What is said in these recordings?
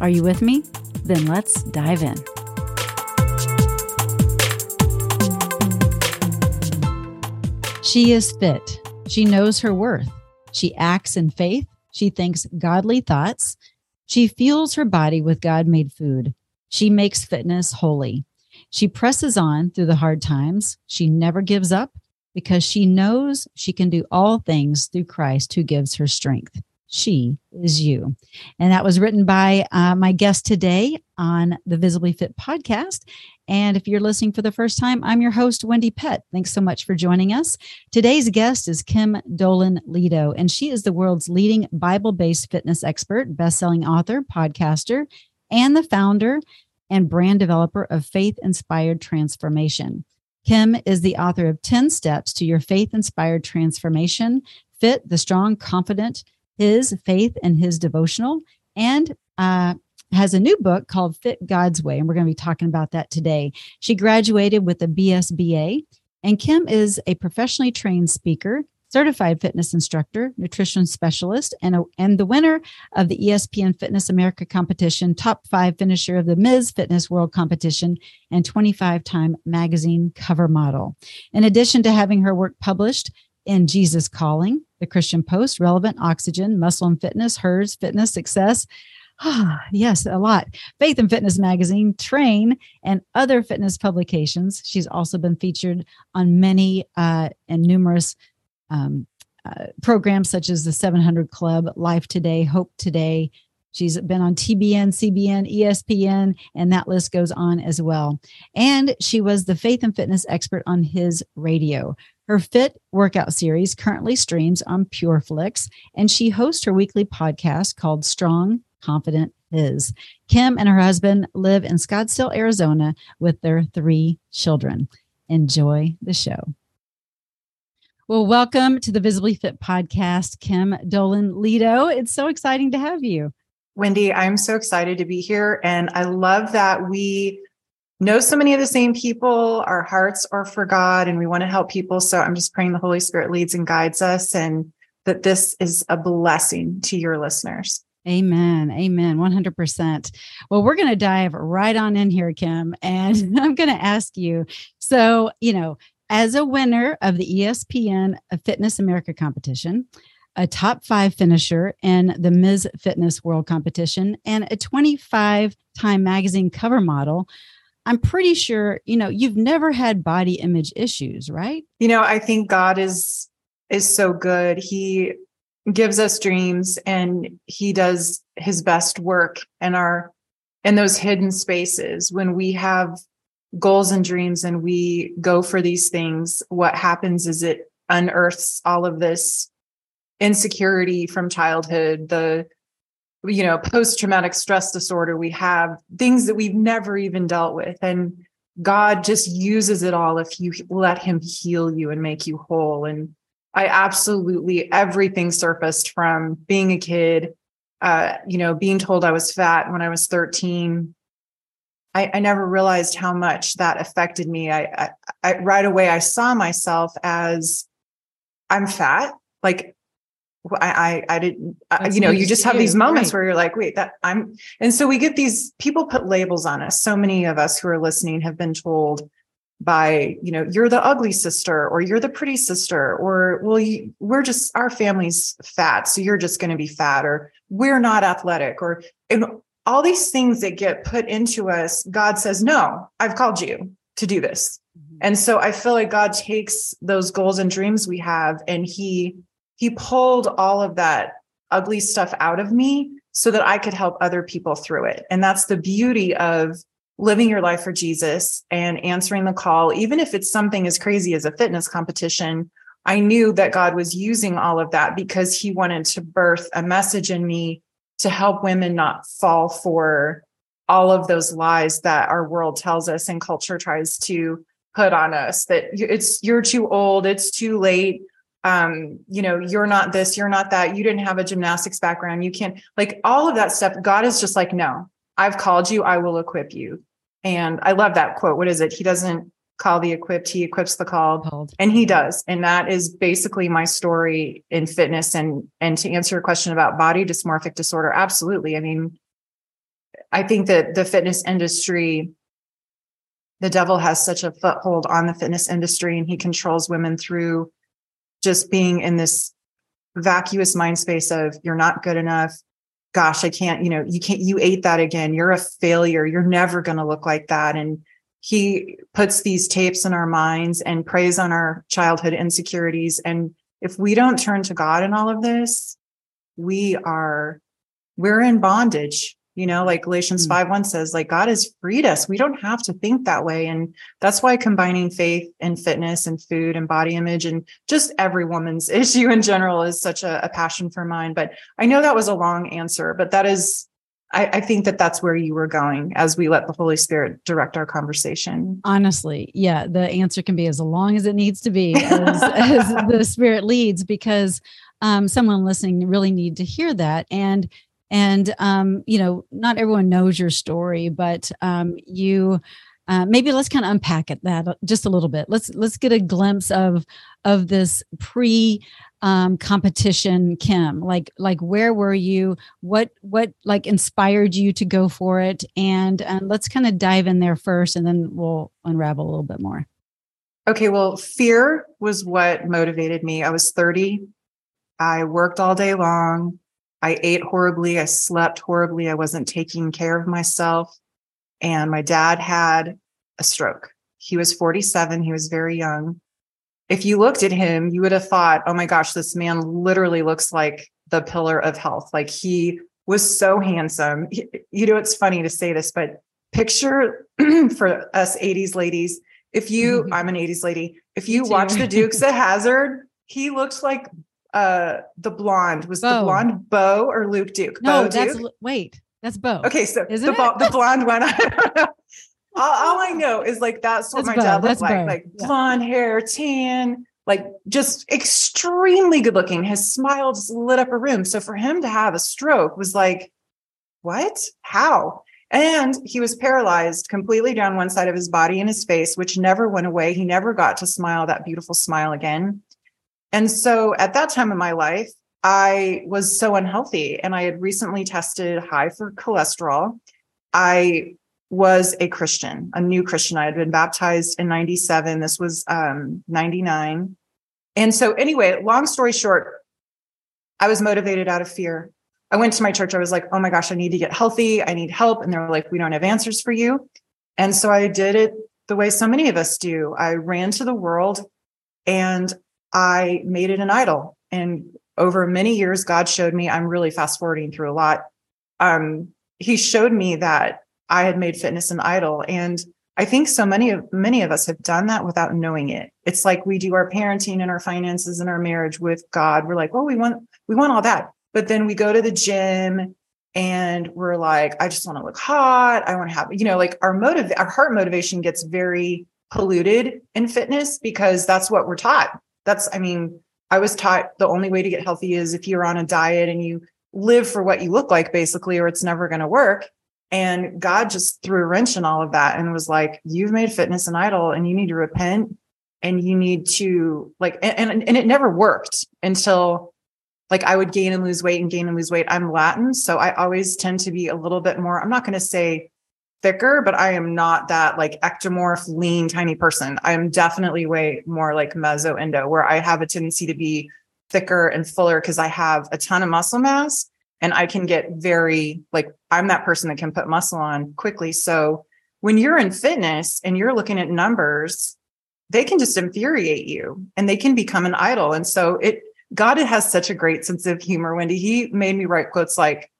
Are you with me? Then let's dive in. She is fit. She knows her worth. She acts in faith. She thinks godly thoughts. She fuels her body with God made food. She makes fitness holy. She presses on through the hard times. She never gives up because she knows she can do all things through Christ who gives her strength. She is you. And that was written by uh, my guest today on the Visibly Fit podcast. And if you're listening for the first time, I'm your host, Wendie Pett. Thanks so much for joining us. Today's guest is Kim Dolan Leto, and she is the world's leading Bible based fitness expert, best-selling author, podcaster, and the founder and brand developer of Faith Inspired Transformation. Kim is the author of 10 Steps to Your Faith Inspired Transformation Fit the Strong, Confident, his faith and his devotional, and uh, has a new book called Fit God's Way. And we're going to be talking about that today. She graduated with a BSBA, and Kim is a professionally trained speaker, certified fitness instructor, nutrition specialist, and, a, and the winner of the ESPN Fitness America competition, top five finisher of the Ms. Fitness World competition, and 25 time magazine cover model. In addition to having her work published in Jesus Calling, The Christian Post, Relevant Oxygen, Muscle and Fitness, Hers, Fitness, Success. Ah, yes, a lot. Faith and Fitness Magazine, Train, and other fitness publications. She's also been featured on many uh, and numerous um, uh, programs such as the 700 Club, Life Today, Hope Today. She's been on TBN, CBN, ESPN, and that list goes on as well. And she was the faith and fitness expert on his radio. Her fit workout series currently streams on PureFlix, and she hosts her weekly podcast called Strong, Confident His. Kim and her husband live in Scottsdale, Arizona, with their three children. Enjoy the show. Well, welcome to the Visibly Fit podcast, Kim Dolan Leto. It's so exciting to have you. Wendie, I'm so excited to be here. And I love that we know so many of the same people. Our hearts are for God and we want to help people. So I'm just praying the Holy Spirit leads and guides us and that this is a blessing to your listeners. Amen. Amen. 100%. Well, we're going to dive right on in here, Kim. And I'm going to ask you so, you know, as a winner of the ESPN Fitness America competition, a top five finisher in the Ms. Fitness World competition, and a 25 time magazine cover model, I'm pretty sure, you know, you've never had body image issues, right? You know, I think God is is so good. He gives us dreams and he does his best work in our in those hidden spaces when we have goals and dreams and we go for these things what happens is it unearths all of this insecurity from childhood the you know, post traumatic stress disorder, we have things that we've never even dealt with. And God just uses it all if you let Him heal you and make you whole. And I absolutely, everything surfaced from being a kid, uh, you know, being told I was fat when I was 13. I, I never realized how much that affected me. I, I, I right away I saw myself as I'm fat. Like I, I, I didn't, I, you know, you just have these moments right. where you're like, wait, that I'm, and so we get these people put labels on us. So many of us who are listening have been told by, you know, you're the ugly sister or you're the pretty sister, or, well, you, we're just, our family's fat. So you're just going to be fat or we're not athletic or and all these things that get put into us. God says, no, I've called you to do this. Mm-hmm. And so I feel like God takes those goals and dreams we have and he, he pulled all of that ugly stuff out of me so that I could help other people through it. And that's the beauty of living your life for Jesus and answering the call, even if it's something as crazy as a fitness competition. I knew that God was using all of that because he wanted to birth a message in me to help women not fall for all of those lies that our world tells us and culture tries to put on us that it's you're too old, it's too late, um, you know, you're not this, you're not that, you didn't have a gymnastics background, you can't like all of that stuff. God is just like, no, I've called you, I will equip you. And I love that quote. What is it? He doesn't call the equipped, he equips the called. called. And he does. And that is basically my story in fitness. And and to answer your question about body dysmorphic disorder, absolutely. I mean, I think that the fitness industry, the devil has such a foothold on the fitness industry and he controls women through just being in this vacuous mind space of you're not good enough. Gosh i can't you know you can't you ate that again. You're a failure. You're never going to look like that. And he puts these tapes in our minds and preys on our childhood insecurities. And if we don't turn to god in all of this we are we're in bondage you know like galatians mm-hmm. 5 1 says like god has freed us we don't have to think that way and that's why combining faith and fitness and food and body image and just every woman's issue in general is such a, a passion for mine but i know that was a long answer but that is I, I, think that that's where you were going as we let the Holy Spirit direct our conversation. Honestly, yeah, the answer can be as long as it needs to be as, as the Spirit leads, because um, someone listening really need to hear that. And and um, you know not everyone knows your story but um, you uh, maybe let's kind of unpack it that just a little bit. Let's let's get a glimpse of of this pre um, competition kim. Like like where were you? What what like inspired you to go for it? And uh, let's kind of dive in there first and then we'll unravel a little bit more. Okay well fear was what motivated me. I was 30 i worked all day long I ate horribly. I slept horribly. I wasn't taking care of myself. And my dad had a stroke. He was 47. He was very young. If you looked at him, you would have thought, oh my gosh, this man literally looks like the pillar of health. Like he was so handsome. You know, it's funny to say this, but picture for us 80s ladies, if you, mm-hmm. I'm an 80s lady, if you watch the Dukes of Hazzard, he looked like uh the blonde was Bo. the blonde Bo or Luke Duke? No, Bo that's Duke? wait, that's Bo. Okay, so Isn't the, the blonde one. I don't know. All, all, I know is like that's what that's my Bo. dad looked like, Bo. like yeah. blonde hair, tan, like just extremely good looking. His smile just lit up a room. So for him to have a stroke was like, what? How? And he was paralyzed completely down one side of his body and his face, which never went away. He never got to smile that beautiful smile again. And so at that time in my life, I was so unhealthy and I had recently tested high for cholesterol. I was a Christian, a new Christian. I had been baptized in 97. This was um, 99. And so, anyway, long story short, I was motivated out of fear. I went to my church. I was like, oh my gosh, I need to get healthy. I need help. And they were like, we don't have answers for you. And so I did it the way so many of us do. I ran to the world and I made it an idol. And over many years, God showed me, I'm really fast forwarding through a lot. Um, he showed me that I had made fitness an idol. And I think so many of many of us have done that without knowing it. It's like we do our parenting and our finances and our marriage with God. We're like, well, we want we want all that. But then we go to the gym and we're like, I just want to look hot. I want to have, you know, like our motive, our heart motivation gets very polluted in fitness because that's what we're taught that's i mean i was taught the only way to get healthy is if you're on a diet and you live for what you look like basically or it's never going to work and god just threw a wrench in all of that and was like you've made fitness an idol and you need to repent and you need to like and, and, and it never worked until like I would gain and lose weight and gain and lose weight. I'm Latin, so I always tend to be a little bit more, I'm not going to say thicker, but I am not that like ectomorph, lean, tiny person. I'm definitely way more like meso endo, where I have a tendency to be thicker and fuller because I have a ton of muscle mass and I can get very like I'm that person that can put muscle on quickly. So when you're in fitness and you're looking at numbers, they can just infuriate you and they can become an idol. And so it God it has such a great sense of humor, Wendie. He made me write quotes like,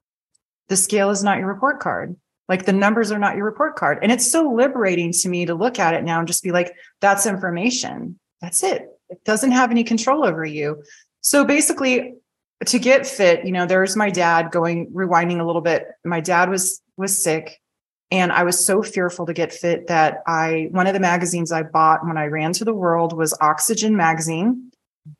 the scale is not your report card. Like the numbers are not your report card. And it's so liberating to me to look at it now and just be like, that's information. That's it. It doesn't have any control over you. So basically, to get fit, you know, there's my dad going rewinding a little bit. My dad was was sick And I was so fearful to get fit that I, one of the magazines I bought when I ran to the world was Oxygen Magazine.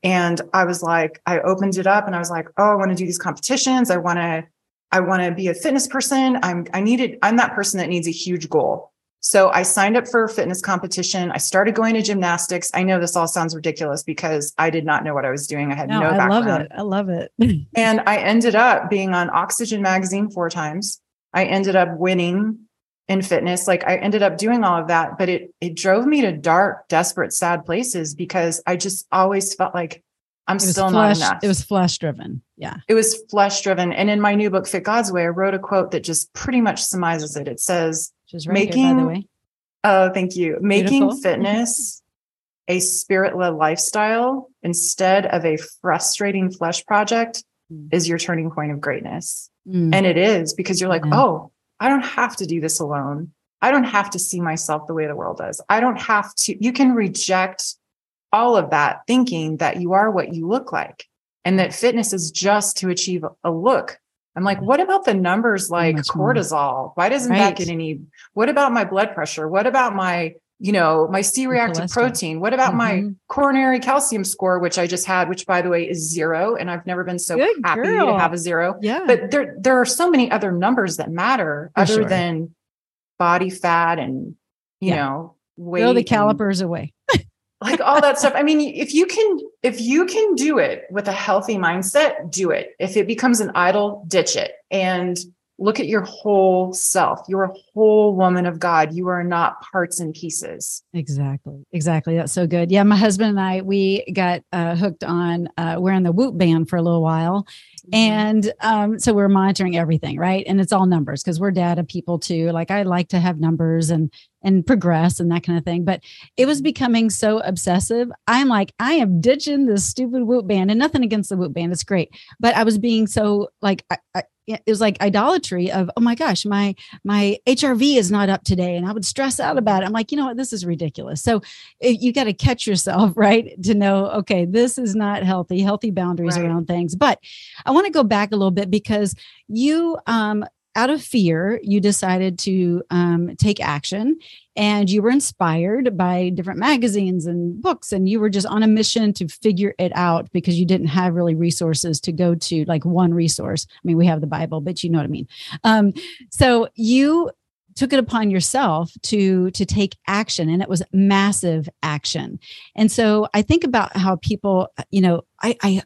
And I was like, I opened it up and I was like, oh, I want to do these competitions. I want to, I want to be a fitness person. I'm, I needed, I'm that person that needs a huge goal. So I signed up for a fitness competition. I started going to gymnastics. I know this all sounds ridiculous because I did not know what I was doing. I had no, no I love it. I love it. and I ended up being on Oxygen Magazine four times. I ended up winning in fitness. Like I ended up doing all of that, but it it drove me to dark, desperate, sad places because I just always felt like I'm still flesh, not enough. It was flesh driven. Yeah. It was flesh driven. And in my new book, Fit God's Way, I wrote a quote that just pretty much surmises it. It says, right making, here, by the way. Oh, thank you. Making Beautiful. fitness a spirit led lifestyle instead of a frustrating flesh project mm. is your turning point of greatness. Mm. And it is because you're like, oh, I don't have to do this alone. I don't have to see myself the way the world does. I don't have to, you can reject all of that thinking that you are what you look like and that fitness is just to achieve a look. I'm like, what about the numbers like cortisol? Why doesn't right. that get any? What about my blood pressure? What about my you know, my C reactive protein? What about mm-hmm. my coronary calcium score, which I just had, which by the way is zero. And I've never been so Good happy girl. to have a zero. Yeah. But there, there are so many other numbers that matter For other sure. than body fat and, you yeah. know, weight. Throw the calipers and, away. Like all that stuff. I mean, if you can, if you can do it with a healthy mindset, do it. If it becomes an idol, ditch it. And look at your whole self. You're a whole woman of God. You are not parts and pieces. Exactly. Exactly. That's so good. Yeah. My husband and I, we got uh, hooked on uh, wearing the Whoop band for a little while. Mm-hmm. And um, so we're monitoring everything, right? And it's all numbers because we're data people too. Like I like to have numbers and and progress and that kind of thing. But it was becoming so obsessive. I'm like, I am ditching this stupid Whoop band, and nothing against the Whoop band. It's great, but I was being so like I, I, it was like idolatry of oh my gosh my my hrv is not up today and i would stress out about it. I'm like you know what? This is ridiculous. So eh, you got to catch yourself right to know okay this is not healthy healthy boundaries right. around things. But i want to go back a little bit because you um out of fear, you decided to um, take action and you were inspired by different magazines and books, and you were just on a mission to figure it out because you didn't have really resources to go to, like one resource. I mean, we have the Bible, but you know what I mean. Um, so you took it upon yourself to to take action and it was massive action and so i think about how people you know i i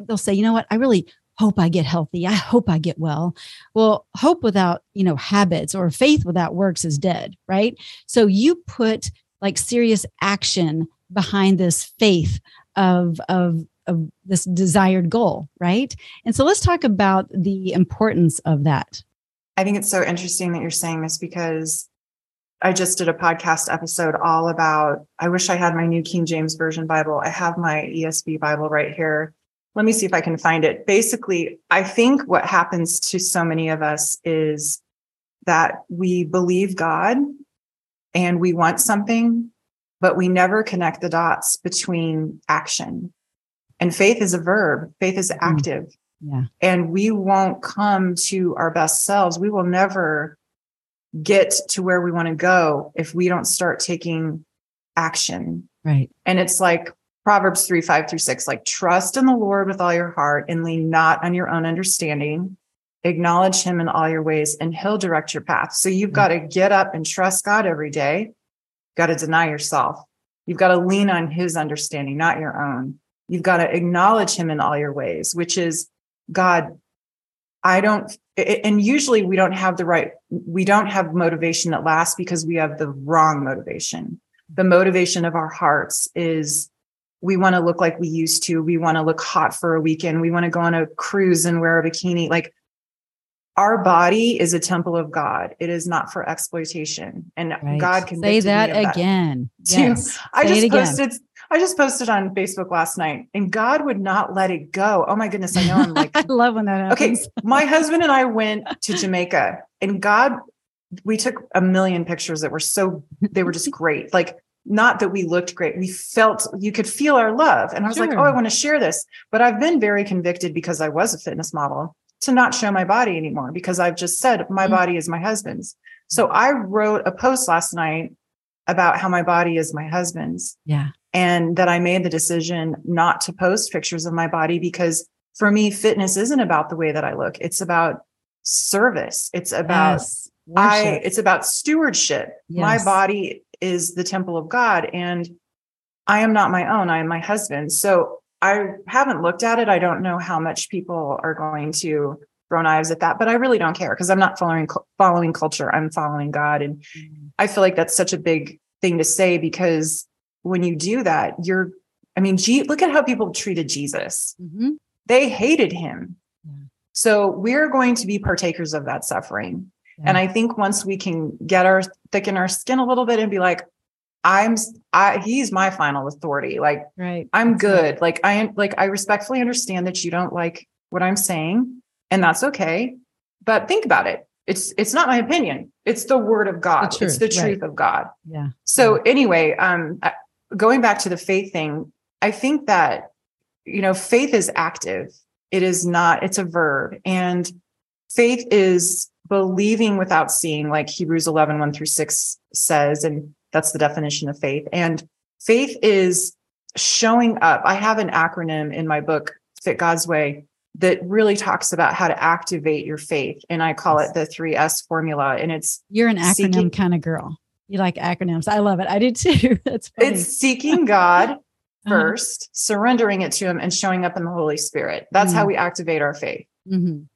they'll say you know what i really hope I get healthy. I hope I get well. Well, hope without, you know, habits or faith without works is dead, right? So you put like serious action behind this faith of of of this desired goal, right? And so let's talk about the importance of that. I think it's so interesting that you're saying this because I just did a podcast episode all about I wish I had my new King James version Bible. I have my ESV Bible right here let me see if I can find it. Basically, I think what happens to so many of us is that we believe God and we want something, but we never connect the dots between action. And faith is a verb, faith is mm-hmm. active. Yeah. And we won't come to our best selves. We will never get to where we want to go if we don't start taking action. Right. And it's like Proverbs 3, 5 through 6, like trust in the Lord with all your heart and lean not on your own understanding. Acknowledge him in all your ways and he'll direct your path. So you've mm. got to get up and trust God every day. You've got to deny yourself. You've got to lean on his understanding, not your own. You've got to acknowledge him in all your ways, which is God, I don't, and usually we don't have the right, we don't have motivation that lasts because we have the wrong motivation. The motivation of our hearts is we want to look like we used to. We want to look hot for a weekend. We want to go on a cruise and wear a bikini. Like our body is a temple of God. It is not for exploitation. And right. God can say that again. That yes. I say just posted I just posted on Facebook last night and God would not let it go. Oh my goodness. I know I'm like I love when that happens. Okay. My husband and I went to Jamaica and God we took a million pictures that were so they were just great. Like not that we looked great. We felt you could feel our love. And I was sure. like, oh, I want to share this. But I've been very convicted because I was a fitness model to not show my body anymore because I've just said my Mhm. body is my husband's. So I wrote a post last night about how my body is my husband's Yeah. and that I made the decision not to post pictures of my body because for me, fitness isn't about the way that I look. It's about service. It's about Yes. I it's about stewardship. My body is the temple of God and I am not my own. I am my husband. So I haven't looked at it. I don't know how much people are going to throw knives at that, but I really don't care because I'm not following following culture. I'm following God and Mhm. I feel like that's such a big thing to say because when you do that, you're I mean, gee, look at how people treated Jesus. Mhm. They hated him. Yeah. So we're going to be partakers of that suffering. And I think once we can get our thicken our skin a little bit and be like, I'm I he's my final authority. Like Right. I'm That's right. good. Like I like I respectfully understand that you don't like what I'm saying, and that's okay. But think about it. It's it's not my opinion. It's the word of God. The it's the truth, right. of God. Yeah. So anyway, um going back to the faith thing, I think that you know, faith is active. It is not, it's a verb. And faith is believing without seeing, like Hebrews 11, 1 through 6 says, and that's the definition of faith. And faith is showing up. I have an acronym in my book, Fit God's Way, that really talks about how to activate your faith. And I call it the three S formula. And it's You're an acronym Seeking- kind of girl. You like acronyms. I love it. I do too. That's funny. it's seeking God Uh-huh. first, surrendering it to him and showing up in the Holy Spirit. That's how we activate our faith. Mhm.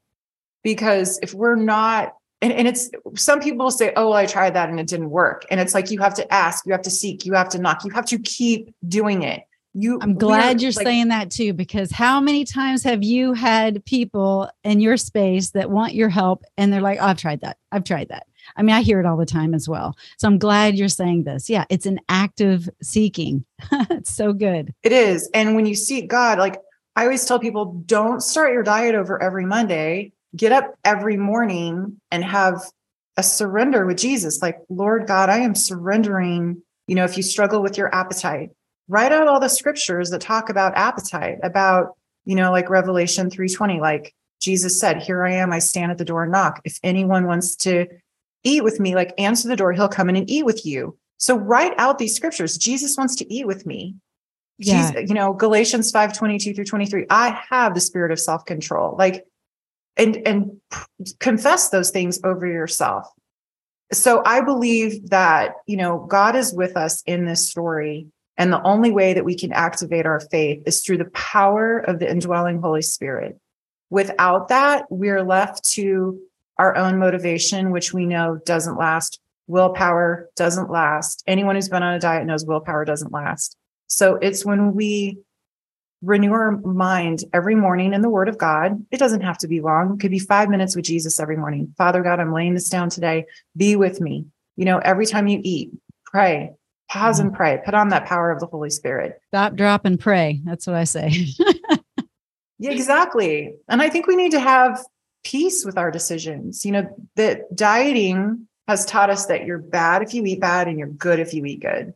Because if we're not and, and it's some people say oh well, i tried that and it didn't work and it's like you have to ask you have to seek you have to knock you have to keep doing it you I'm glad are, you're like, saying that too, because how many times have you had people in your space that want your help and they're like, oh, I've tried that. I've tried that. I mean, I hear it all the time as well. So I'm glad you're saying this. Yeah, it's an active seeking. it's so good. it is and when you seek god like i always tell people don't start your diet over every monday get up every morning and have a surrender with jesus. Like lord god i am surrendering you know if you struggle with your appetite. Write out all the scriptures that talk about appetite about you know like revelation 320 like jesus said here i am i stand at the door and knock. If anyone wants to eat with me like answer the door he'll come in and eat with you. So write out these scriptures. Jesus wants to eat with me. Yeah. He's, you know galatians 5 22 through 23 i have the spirit of self-control. Like and and confess those things over yourself. So i believe that you know god is with us in this story and the only way that we can activate our faith is through the power of the indwelling holy spirit. Without that we're left to our own motivation which we know doesn't last. Willpower doesn't last. Anyone who's been on a diet knows willpower doesn't last. So it's when we renew our mind every morning in the word of God. It doesn't have to be long. It could be five minutes with Jesus every morning. Father God, I'm laying this down today. Be with me. You know, every time you eat, pray, pause and mm. pray, put on that power of the Holy Spirit. Stop, drop, and pray. That's what I say. Yeah, exactly. And I think we need to have peace with our decisions. You know, that dieting has taught us that you're bad if you eat bad and you're good if you eat good.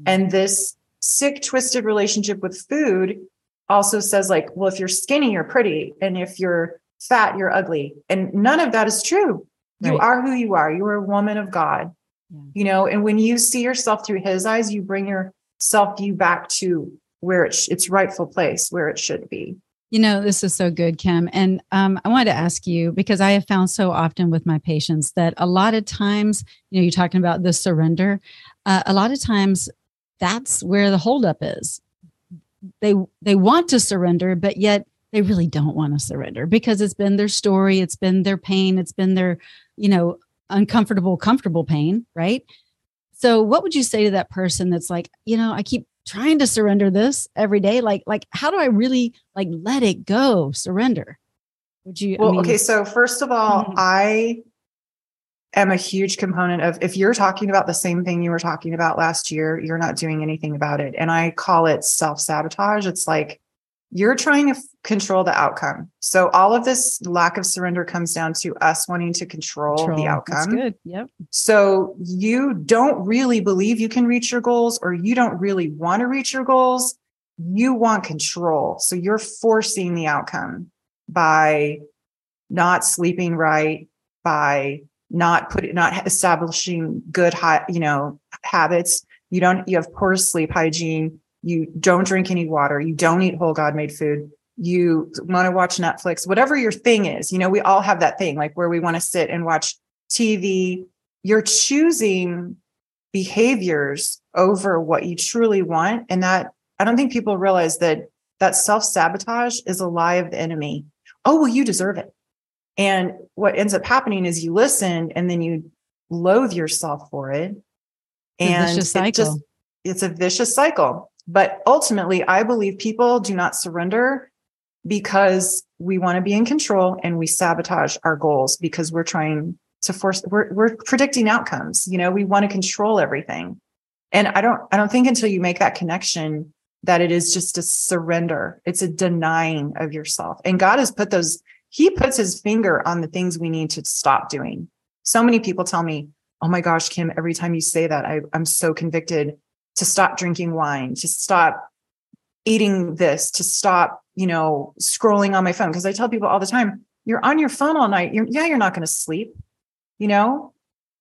Mm. And this sick, twisted relationship with food also says, like, well, if you're skinny, you're pretty. And if you're fat, you're ugly. And none of that is true. You are who you are. You are a woman of God. Yeah. You know, and when you see yourself through his eyes, you bring your self view back to where it sh- its rightful place, where it should be. You know, this is so good, Kim. And um, I wanted to ask you because I have found so often with my patients that a lot of times, you know, you're talking about the surrender. Uh, a lot of times, that's where the holdup is. They they want to surrender, but yet they really don't want to surrender because it's been their story, it's been their pain, it's been their, you know, uncomfortable, comfortable pain, right? So, what would you say to that person that's like, you know, I keep trying to surrender this every day like like how do i really like let it go surrender would you Well, I mean, okay. So first of all, Mhm. I am a huge component of if you're talking about the same thing you were talking about last year, you're not doing anything about it. And I call it self sabotage. It's like you're trying to f- control the outcome. So all of this lack of surrender comes down to us wanting to control, control. the That's outcome. good yep So you don't really believe you can reach your goals, or you don't really want to reach your goals. You want control. So you're forcing the outcome by not sleeping right, by not putting, not establishing good, high, you know, habits. You don't, you have poor sleep hygiene. You don't drink any water. You don't eat whole God made food. You want to watch Netflix, whatever your thing is. You know, we all have that thing like where we want to sit and watch TV. You're choosing behaviors over what you truly want. And that I don't think people realize that that self sabotage is a lie of the enemy. Oh, well, you deserve it. And what ends up happening is you listen and then you loathe yourself for it. And it's it just, it's a vicious cycle. But ultimately, I believe people do not surrender because we want to be in control and we sabotage our goals because we're trying to force we're, we're predicting outcomes you know we want to control everything and i don't i don't think until you make that connection that it is just a surrender it's a denying of yourself and god has put those he puts his finger on the things we need to stop doing. So many people tell me oh my gosh kim every time you say that I, i'm so convicted to stop drinking wine to stop eating this to stop you know scrolling on my phone. Because i tell people all the time you're on your phone all night. You're yeah you're not going to sleep you know?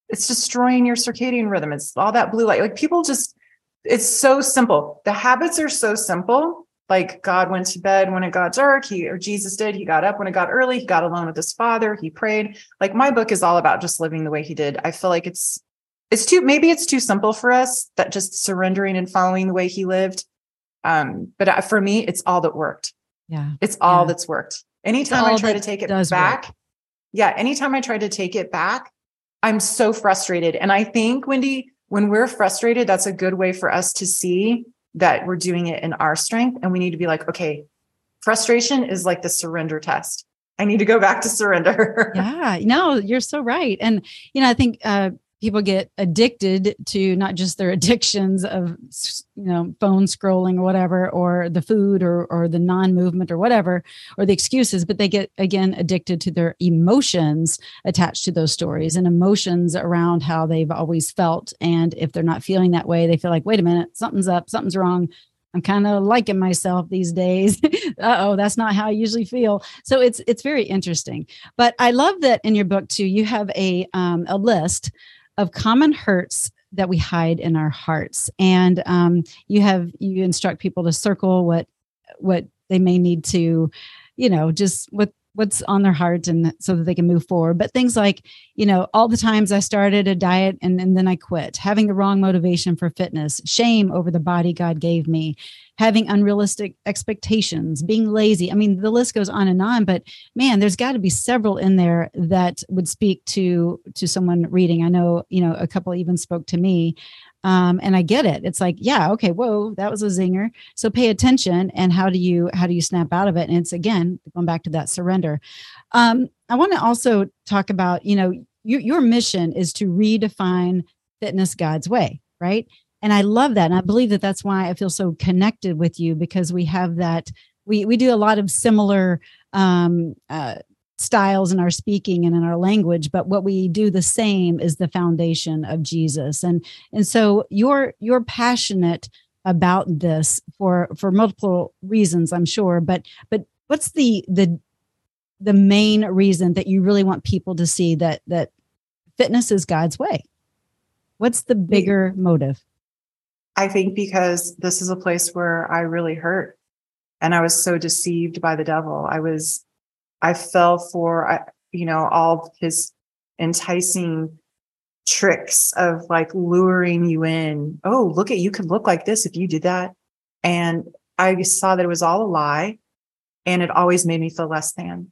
It's destroying your circadian rhythm. It's all that blue light. Like people just it's so simple. The habits are so simple like god went to bed when it got dark. He or jesus did. He got up when it got early. He got alone with his father. He prayed. Like my book is all about just living the way he did. I feel like it's it's too maybe it's too simple for us that just surrendering and following the way he lived. Um but for me it's all that worked. Yeah. It's all yeah. that's worked. Anytime i try to take it back work. yeah, anytime I try to take it back, I'm so frustrated. And I think, Wendie, when we're frustrated, that's a good way for us to see that we're doing it in our strength. And we need to be like, okay, frustration is like the surrender test. I need to go back to surrender. yeah, no, you're so right. And, you know, I think uh, people get addicted to not just their addictions of you know phone scrolling or whatever or the food or or the non-movement or whatever or the excuses but they get again addicted to their emotions attached to those stories and emotions around how they've always felt and if they're not feeling that way they feel like wait a minute something's up something's wrong I'm kind of liking myself these days. Oh, that's not how I usually feel. So it's it's very interesting. But I love that in your book too. You have a um, a list of common hurts that we hide in our hearts. And um, you have you instruct people to circle what what they may need to you know just what what's on their heart and so that they can move forward. But things like you know all the times i started a diet and, and then i quit having the wrong motivation for fitness shame over the body god gave me having unrealistic expectations being lazy i mean the list goes on and on but man there's got to be several in there that would speak to to someone reading i know you know a couple even spoke to me um, and I get it. It's like, yeah, okay, whoa, that was a zinger. So pay attention, and how do you how do you snap out of it? And it's again going back to that surrender. Um, I want to also talk about, you know, your your mission is to redefine fitness God's way, right? And I love that, and I believe that that's why I feel so connected with you because we have that. We we do a lot of similar um, uh, styles in our speaking and in our language but what we do the same is the foundation of jesus. And and so you're you're passionate about this for for multiple reasons i'm sure but but what's the the the main reason that you really want people to see that that fitness is god's way? What's the bigger motive i think because this is a place where i really hurt and i was so deceived by the devil i was I fell for, you know, all his enticing tricks of like luring you in. Oh, look at you could look like this if you did that. And I saw that it was all a lie and it always made me feel less than.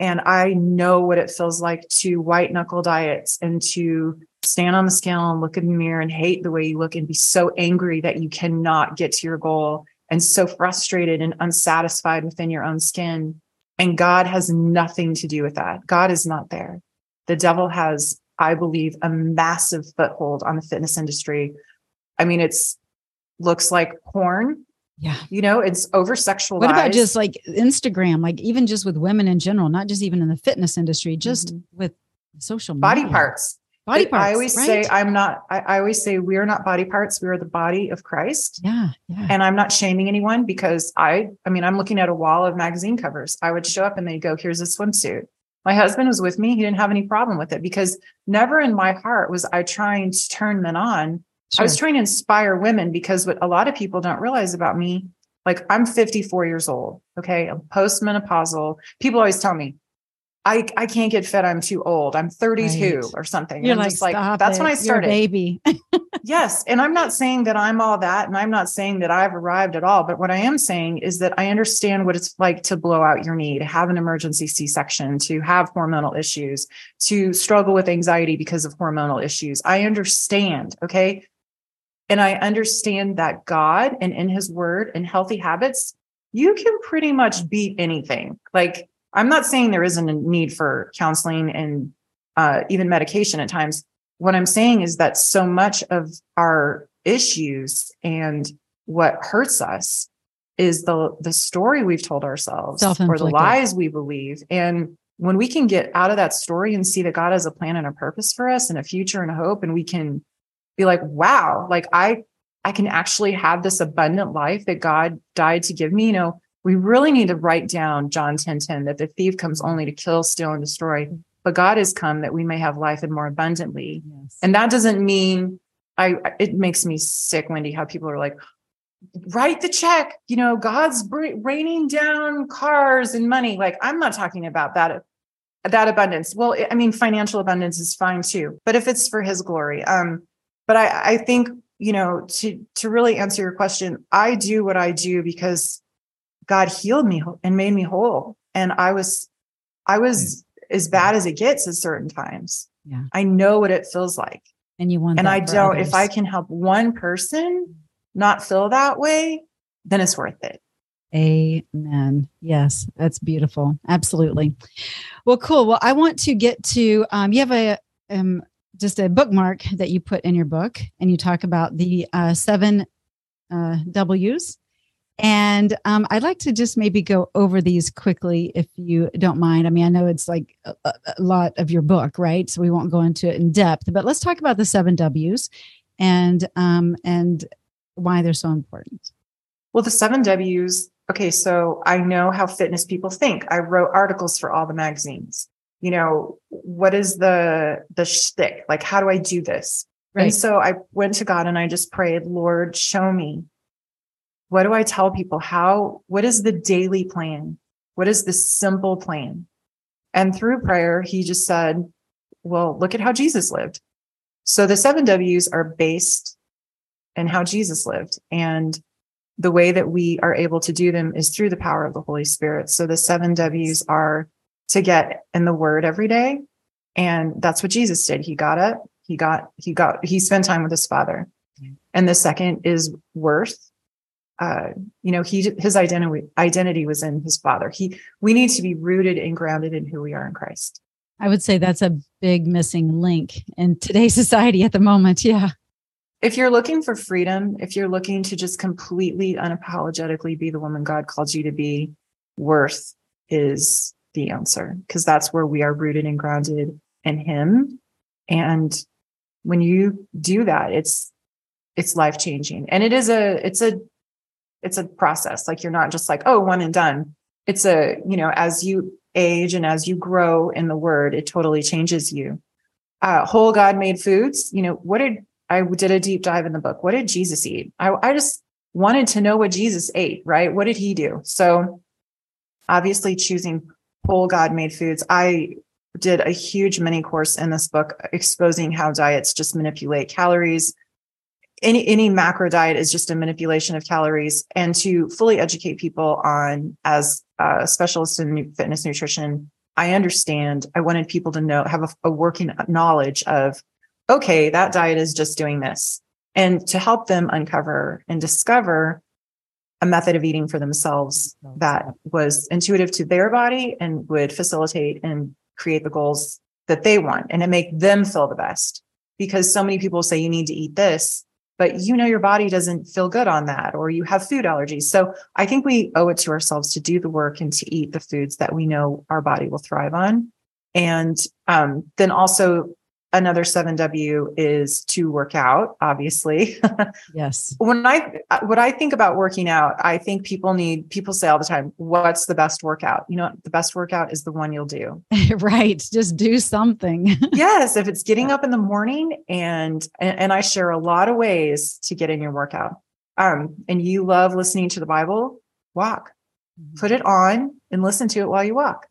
And I know what it feels like to white knuckle diets and to stand on the scale and look in the mirror and hate the way you look and be so angry that you cannot get to your goal and so frustrated and unsatisfied within your own skin. And God has nothing to do with that. God is not there. The devil has, I believe, a massive foothold on the fitness industry. I mean, it's looks like porn. Yeah. You know, it's over sexualized. What about just like Instagram, like even just with women in general, not just even in the fitness industry, just mm-hmm. with social media. body parts body parts. I always right? say I'm not. I, I, always say we are not body parts. We are the body of Christ. Yeah, yeah. And I'm not shaming anyone because I. I mean, I'm looking at a wall of magazine covers. I would show up and they go, "Here's a swimsuit." My husband was with me. He didn't have any problem with it because never in my heart was I trying to turn men on. Sure. I was trying to inspire women because what a lot of people don't realize about me, like I'm 54 years old. Okay. I'm postmenopausal. People always tell me, I, I can't get fit. I'm too old. I'm 32 right. or something. You're I'm like, just like, that's it. when I started. baby. yes. And I'm not saying that I'm all that. And I'm not saying that I've arrived at all. But what I am saying is that I understand what it's like to blow out your knee, to have an emergency C section, to have hormonal issues, to struggle with anxiety because of hormonal issues. I understand. Okay. And I understand that God and in his word and healthy habits, you can pretty much beat anything. Like, I'm not saying there isn't a need for counseling and uh, even medication at times. What I'm saying is that so much of our issues and what hurts us is the the story we've told ourselves or the lies we believe. And when we can get out of that story and see that God has a plan and a purpose for us and a future and a hope, and we can be like, wow, like I I can actually have this abundant life that God died to give me. You know, we really need to write down John 10 10 that the thief comes only to kill, steal, and destroy. But God has come that we may have life and more abundantly. Yes. And that doesn't mean I it makes me sick, Wendie, how people are like, write the check. You know, God's raining down cars and money. Like, I'm not talking about that that abundance. Well, I mean, financial abundance is fine too, but if it's for his glory. Um, but I, I think, you know, to to really answer your question, I do what I do because God healed me and made me whole. And I was, I was as bad as it gets at certain times. Yeah. I know what it feels like. And you want, and I don't, others. if I can help one person not feel that way, then it's worth it. Amen. Yes, that's beautiful. Absolutely. Well, cool. Well, I want to get to, um, you have a, um, just a bookmark that you put in your book and you talk about the uh, seven uh, W's and um, I'd like to just maybe go over these quickly, if you don't mind. I mean, I know it's like a, a, lot of your book, right? So we won't go into it in depth, but let's talk about the seven W's and um, and why they're so important. Well, the seven W's. Okay, so I know how fitness people think. I wrote articles for all the magazines. You know, what is the the shtick? Like, how do I do this? Right. And so I went to God and I just prayed, Lord, show me what do I tell people? How, what is the daily plan? What is the simple plan? And through prayer, he just said, well, look at how Jesus lived. So the seven W's are based in how Jesus lived. And the way that we are able to do them is through the power of the Holy Spirit. So the seven W's are to get in the word every day. And that's what Jesus did. He got up, he got, he got, he spent time with his father. Mm-hmm. And the second is worth uh, you know, he his identity identity was in his father. He we need to be rooted and grounded in who we are in Christ. I would say that's a big missing link in today's society at the moment. Yeah. If you're looking for freedom, if you're looking to just completely unapologetically be the woman God called you to be, worth is the answer because that's where we are rooted and grounded in him. And when you do that, it's it's life changing. And it is a it's a it's a process. Like you're not just like, oh, one and done. It's a, you know, as you age and as you grow in the word, it totally changes you. Uh, whole God made foods. You know, what did I did a deep dive in the book? What did Jesus eat? I, I just wanted to know what Jesus ate, right? What did he do? So obviously choosing whole God made foods. I did a huge mini course in this book exposing how diets just manipulate calories, any any macro diet is just a manipulation of calories. And to fully educate people on as a specialist in fitness nutrition i understand. I wanted people to know have a, a working knowledge of okay that diet is just doing this. And to help them uncover and discover a method of eating for themselves that was intuitive to their body and would facilitate and create the goals that they want and to make them feel the best. Because so many people say you need to eat this but you know your body doesn't feel good on that or you have food allergies. So I think we owe it to ourselves to do the work and to eat the foods that we know our body will thrive on. And um, then also another 7W is to work out, obviously. yes. When I what I think about working out, I think people need people say all the time, what's the best workout? You know, the best workout is the one you'll do. right. Just do something. yes, if it's getting up in the morning and, and and I share a lot of ways to get in your workout. Um and you love listening to the Bible, walk. Mm-hmm. Put it on and listen to it while you walk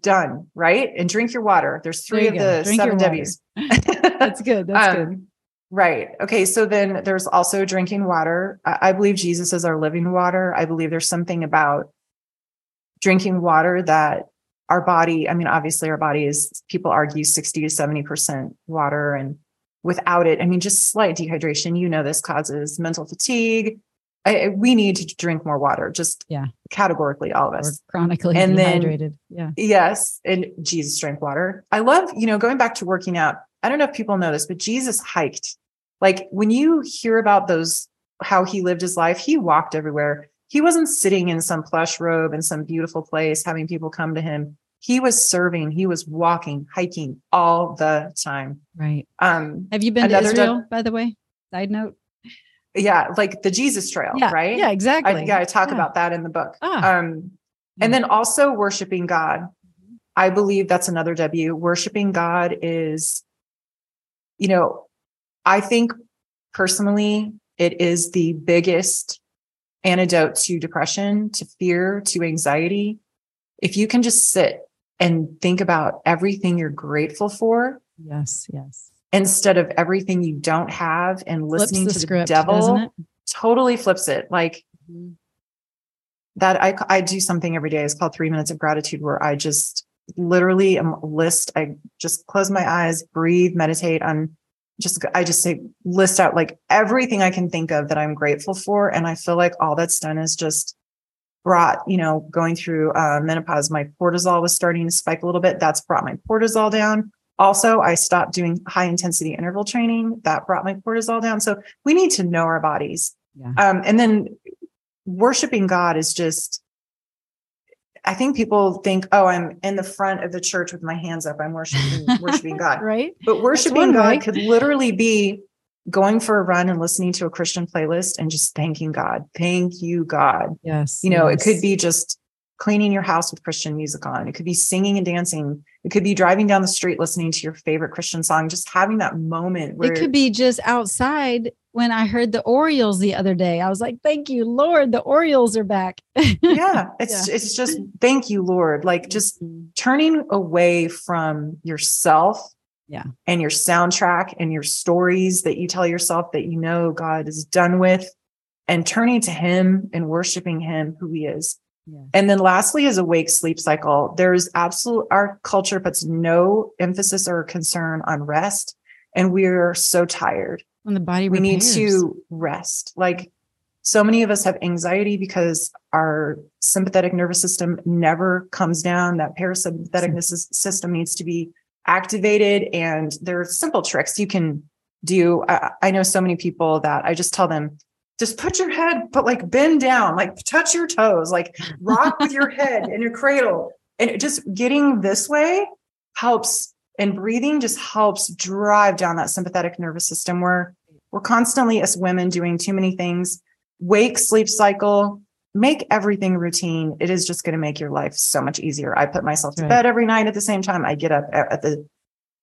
done, right? And drink your water. There's three of go. the drink seven W's. That's good. That's um, good. Right. Okay. So then there's also drinking water. I, I believe Jesus is our living water. I believe there's something about drinking water that our body, I mean, obviously our body is, people argue 60 to 70% water. And without it, I mean, just slight dehydration, you know, this causes mental fatigue, I, we need to drink more water, just yeah, categorically, all of us. Or chronically and dehydrated. Then, yeah. Yes. And Jesus drank water. I love, you know, going back to working out. I don't know if people know this, but Jesus hiked. Like when you hear about those, how he lived his life, he walked everywhere. He wasn't sitting in some plush robe in some beautiful place having people come to him. He was serving, he was walking, hiking all the time. Right. Um, Have you been to Israel, by the way? Side note yeah like the jesus trail yeah, right? yeah exactly. I, yeah i talk yeah. about that in the book. Ah. um and then also worshiping god. I believe that's another w. Worshiping god is you know i think personally it is the biggest antidote to depression to fear to anxiety. If you can just sit and think about everything you're grateful for yes yes instead of everything you don't have and listening the to script, the devil totally flips it. Like mm-hmm. that I, I do something every day. It's called three minutes of gratitude where i just literally am list i just close my eyes breathe meditate. On just i just say list out like everything i can think of that i'm grateful for. And i feel like all that's done is just brought you know going through uh, menopause. My cortisol was starting to spike a little bit. That's brought my cortisol down also, I stopped doing high intensity interval training. That brought my cortisol down. So we need to know our bodies. Yeah. Um, and then worshiping God is just, I think people think, oh, I'm in the front of the church with my hands up. I'm worshiping, worshiping God. right. But worshiping God could literally be going for a run and listening to a Christian playlist and just thanking God. Thank you, God. Yes. You know, yes. it could be just cleaning your house with Christian music on. It could be singing and dancing. It could be driving down the street listening to your favorite Christian song, just having that moment where it could be just outside when I heard the Orioles the other day. I was like, thank you, Lord, the Orioles are back. yeah. It's yeah. it's just thank you, Lord. Like just mm-hmm. turning away from yourself yeah and your soundtrack and your stories that you tell yourself that you know God is done with and turning to him and worshiping him who he is and then lastly is awake sleep cycle. There's absolute our culture puts no emphasis or concern on rest. And we're so tired. When the body we need to rest. Like so many of us have anxiety because our sympathetic nervous system never comes down. That parasympathetic nervous system needs to be activated. And there are simple tricks you can do. I, I know so many people that I just tell them, just put your head, but like bend down, like touch your toes, like rock with your head in your cradle. And just getting this way helps and breathing just helps drive down that sympathetic nervous system where we're constantly as women doing too many things. Wake, sleep cycle, make everything routine. It is just going to make your life so much easier. I put myself to right. bed every night at the same time. I get up at the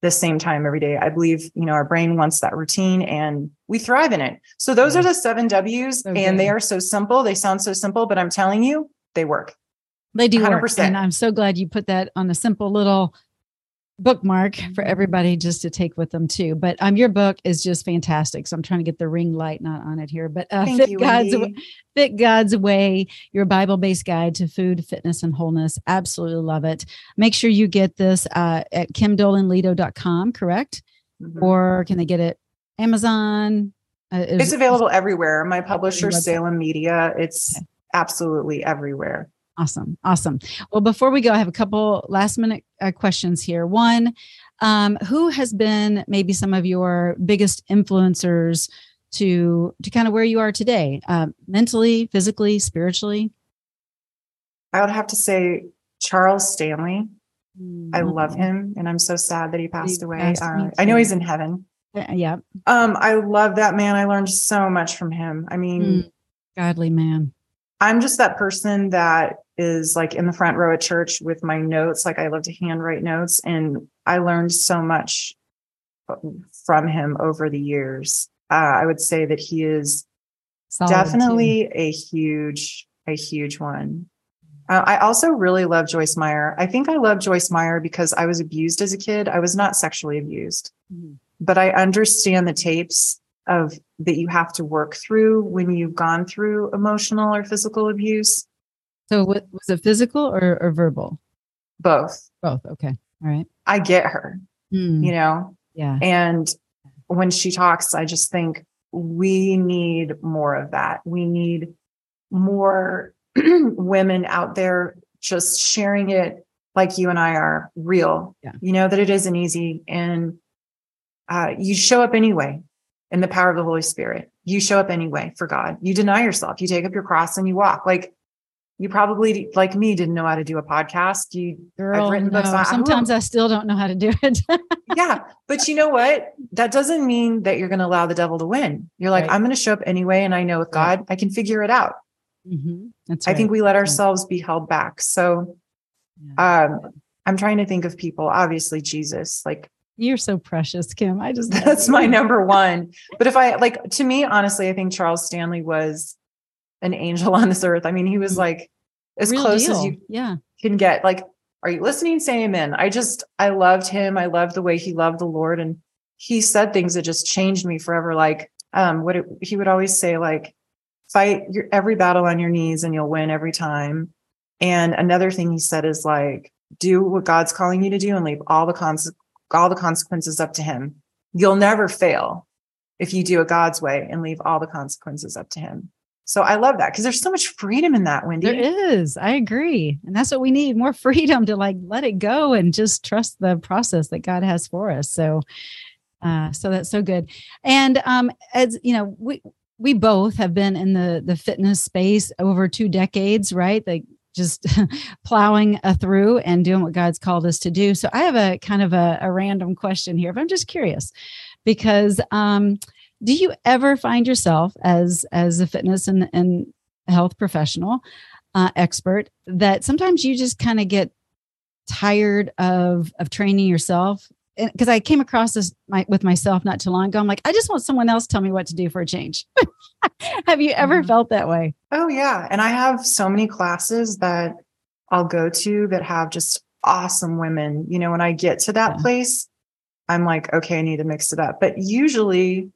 the same time every day. I believe, you know, our brain wants that routine and we thrive in it. So those yeah. are the seven W's okay. and they are so simple. They sound so simple, but I'm telling you, they work. They do 100%. work. And I'm so glad you put that on a simple little bookmark for mm-hmm. everybody just to take with them too. But um, your book is just fantastic. So I'm trying to get the ring light not on it here. But uh, fit you, God's fit God's way, your Bible based guide to food, fitness, and wholeness. Absolutely love it. Make sure you get this uh, at kimdolanleto.com, correct? Mm-hmm. Or can they get it Amazon? Uh, it's available everywhere. My publisher, Salem Media. It's okay. absolutely everywhere. Awesome. Awesome. Well, before we go, I have a couple last minute uh, questions here. One, um, who has been maybe some of your biggest influencers to to kind of where you are today, uh, mentally, physically, spiritually? I would have to say Charles Stanley. I love him, and I'm so sad that he passed away. passed, Uh, I know he's in heaven. Uh, Yeah. Um, I love that man. I learned so much from him. I mean, Mm. Godly man. I'm just that person that is like in the front row at church with my notes. Like I love to handwrite notes, and I learned so much from him over the years. Uh, I would say that he is Solid, too. definitely a huge, a huge one. Uh, I also really love Joyce Meyer. I think I love Joyce Meyer because I was abused as a kid. I was not sexually abused, Mhm. but I understand the tapes of that you have to work through when you've gone through emotional or physical abuse. So wa- was it physical or, or verbal? Both. Both. Okay. All right. I get her, Mm, you know, yeah. and when she talks, I just think we need more of that. We need more women out there just sharing it like you and I are real. Yeah. You know, that it isn't easy. And uh, you show up anyway in the power of the Holy Spirit. You show up anyway for God. You deny yourself. You take up your cross and you walk. Like you probably, like me, didn't know how to do a podcast. You Girl, written books on- sometimes I still don't know how to do it. yeah. But you know what? That doesn't mean that you're going to allow the devil to win. You're like, Right. I'm going to show up anyway. And I know with Right. God, I can figure it out. Mhm. That's I think we let ourselves be held back. So um, I'm trying to think of people, obviously, Jesus, like You're so precious, Kim. I just that's my number one. But if I like, to me, honestly, I think Charles Stanley was an angel on this earth. I mean, he was Mhm. like as Real close as you Yeah. can get. Like, are you listening? Say amen. I just, I loved him. I loved the way he loved the Lord. And he said things that just changed me forever. Like, um, what it, he would always say, like, fight your every battle on your knees and you'll win every time. And another thing he said is like, do what God's calling you to do and leave all the cons- all the consequences up to him. You'll never fail if you do it God's way and leave all the consequences up to him. So I love that because there's so much freedom in that, Wendie. There is. I agree. And that's what we need more freedom to like let it go and just trust the process that God has for us. So uh so that's so good. And um as you know, we we both have been in the the fitness space over two decades, right? Like just plowing through and doing what God's called us to do. So I have a kind of a, a random question here, but I'm just curious because um do you ever find yourself as as a fitness and, and health professional uh, expert that sometimes you just kind of get tired of of training yourself because I came across this my, with myself not too long ago. I'm like, I just want someone else to tell me what to do for a change. Have you ever Mhm. felt that way? Oh yeah. And I have so many classes that I'll go to that have just awesome women. You know, when I get to that Yeah. place, I'm like, okay, I need to mix it up. But usually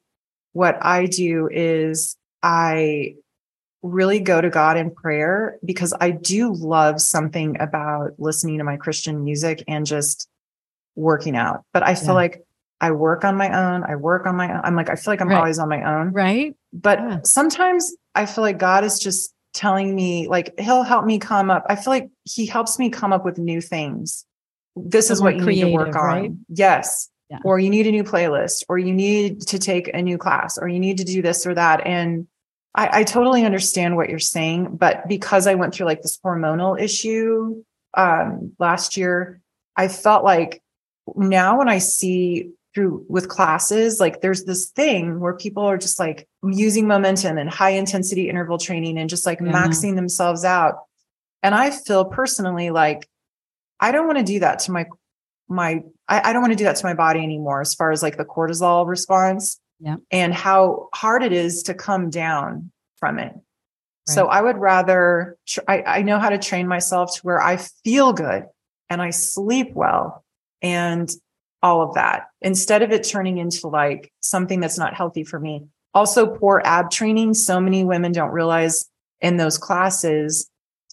what I do is I really go to God in prayer because I do love something about listening to my Christian music and just working out. But I feel Yeah. like I work on my own. I work on my own. I'm like, I feel like I'm Right. always on my own Right? but Yeah. sometimes I feel like God is just telling me, like, He'll help me come up. I feel like He helps me come up with new things. This So is what you need to work on. right? Yes. Yeah. Or you need a new playlist, or you need to take a new class, or you need to do this or that. And I, I totally understand what you're saying, but because I went through like this hormonal issue um, last year, I felt like now when I see through with classes, like there's this thing where people are just like using momentum and high intensity interval training and just like Yeah. maxing themselves out. And I feel personally like I don't want to do that to my my I, I don't want to do that to my body anymore as far as like the cortisol response Yeah. and how hard it is to come down from it. So I would rather tr- I, I know how to train myself to where I feel good and I sleep well and all of that instead of it turning into like something that's not healthy for me. Also, poor ab training. So many women don't realize in those classes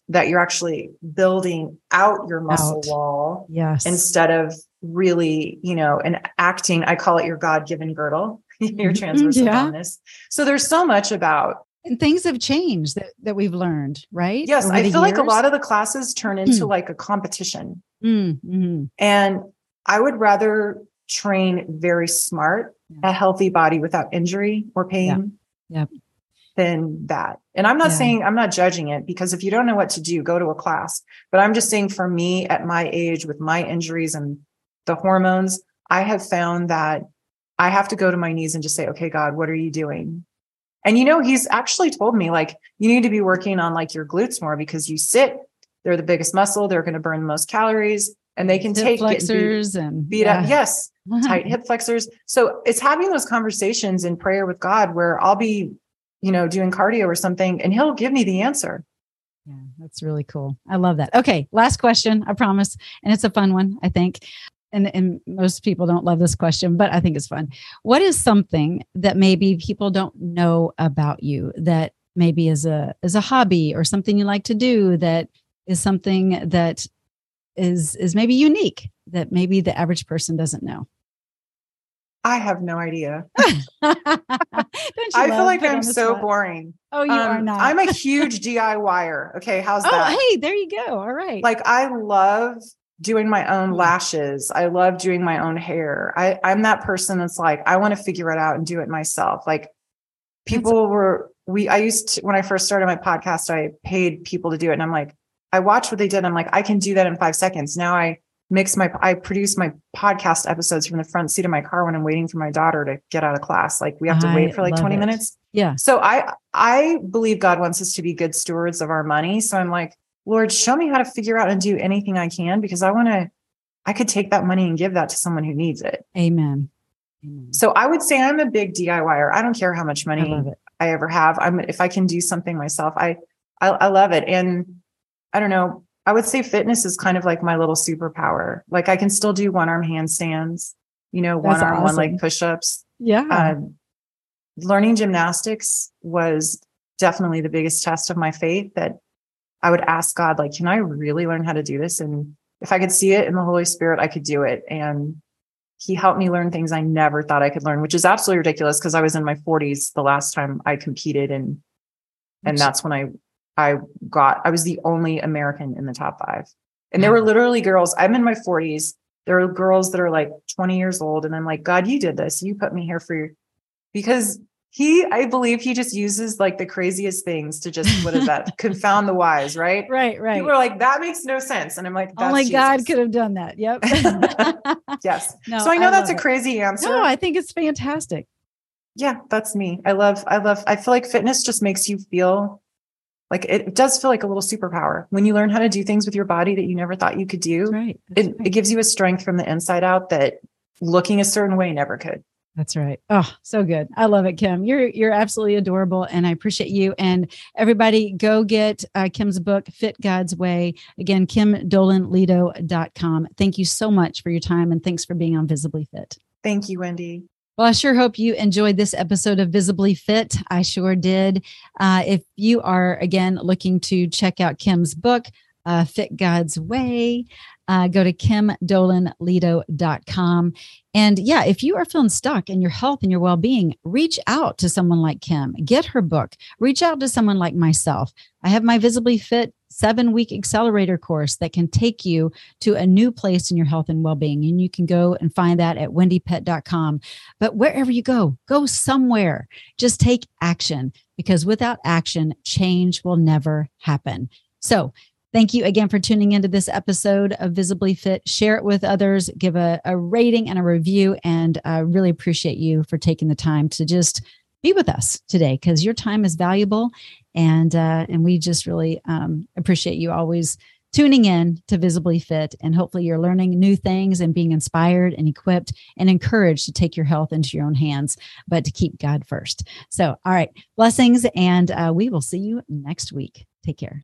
that you're actually building out your muscle Out. wall Yes. instead of really, you know, and acting. I call it your God given girdle, your Mhm. transverse Yeah. abdominis. So there's so much about and things have changed that, that we've learned, right? Yes, I feel like a lot of the classes turn into Hmm. like a competition. Mm, mhm. And I would rather train very smart, Yeah. a healthy body without injury or pain. Yep. than that. And I'm not Yeah. saying I'm not judging it because if you don't know what to do, go to a class. But I'm just saying for me at my age with my injuries and the hormones, I have found that I have to go to my knees and just say, okay, God, what are you doing? And you know, he's actually told me like you need to be working on like your glutes more because you sit, they're the biggest muscle, they're going to burn the most calories and they can Hip take get beat, and beat yeah. up. Yes, tight hip flexors. So it's having those conversations in prayer with God where I'll be, you know, doing cardio or something and he'll give me the answer. Yeah, that's really cool. I love that. Okay, last question, I promise. And it's a fun one, I think. And, and most people don't love this question, but I think it's fun. What is something that maybe people don't know about you that maybe is a is a hobby or something you like to do that is something that is is maybe unique that maybe the average person doesn't know? I have no idea. Don't you I feel like I'm so spot? boring. Oh, you are Um, not. I'm a huge DIYer. Okay, how's oh, that? hey, there you go. All right. Like I love doing my own Hmm. lashes. I love doing my own hair. I, I'm that person that's like, I want to figure it out and do it myself. Like people were, we, I used to, when I first started my podcast, I paid people to do it. And I'm like, I watched what they did. I'm like, I can do that in five seconds. Now I mix my, I produce my podcast episodes from the front seat of my car when I'm waiting for my daughter to get out of class. Like we have to I wait for like 20 it. minutes. yeah. So I I believe God wants us to be good stewards of our money. So I'm like, Lord, show me how to figure out and do anything I can because I want to I could take that money and give that to someone who needs it. Amen. Amen. So I would say I'm a big DIYer. I don't care how much money it. I ever have. I'm if I can do something myself, I I, I love it. And I don't know. I would say fitness is kind of like my little superpower. Like I can still do one arm handstands, you know, one That's arm, one leg awesome. push ups Yeah. um, learning gymnastics was definitely the biggest test of my faith that I would ask God, like, can I really learn how to do this? And if I could see it in the Holy Spirit, I could do it. And he helped me learn things I never thought I could learn, which is absolutely ridiculous because I was in my 40s the last time I competed and and that's when I I got I was the only American in the top 5. And there were hmm. literally girls, I'm in my 40s. There are girls that are like 20 years old and I'm like, God, you did this. You put me here for your because he I believe he just uses like the craziest things to just what is that? Confound the wise, right? right, right. People are like, that makes no sense. And I'm like, oh that's Only God Jesus. could have done that. Yep. Yes. no, so I know that's a love it. crazy answer. No, I think it's fantastic. yeah, that's me. I love, I love, I feel like fitness just makes you feel like it, does feel like a little superpower when you learn how to do things with your body that you never thought you could do. That's right. That's It, right. it gives you a strength from the inside out that looking a certain way never could. That's right. Oh, so good. I love it, Kim. You're you're absolutely adorable, and I appreciate you. And everybody, go get uh, Kim's book, Fit God's Way. Again, kimdolanleto.com. Thank you so much for your time, and thanks for being on Visibly Fit. Thank you, Wendie. Well, I sure hope you enjoyed this episode of Visibly Fit. I sure did. Uh, if you are, again, looking to check out Kim's book, uh, Fit God's Way, uh, go to kimdolanleto.com. And yeah, if you are feeling stuck in your health and your well being, reach out to someone like Kim, get her book, reach out to someone like myself. I have my Visibly Fit seven week accelerator course that can take you to a new place in your health and well being. And you can go and find that at wendiepett.com. But wherever you go, go somewhere. Just take action because without action, change will never happen. So, thank you again for tuning into this episode of Visibly Fit. Share it with others, give a, a rating and a review. And I really appreciate you for taking the time to just be with us today because your time is valuable. And, uh, and we just really um, appreciate you always tuning in to Visibly Fit. And hopefully, you're learning new things and being inspired and equipped and encouraged to take your health into your own hands, but to keep God first. So, all right, blessings, and uh, we will see you next week. Take care.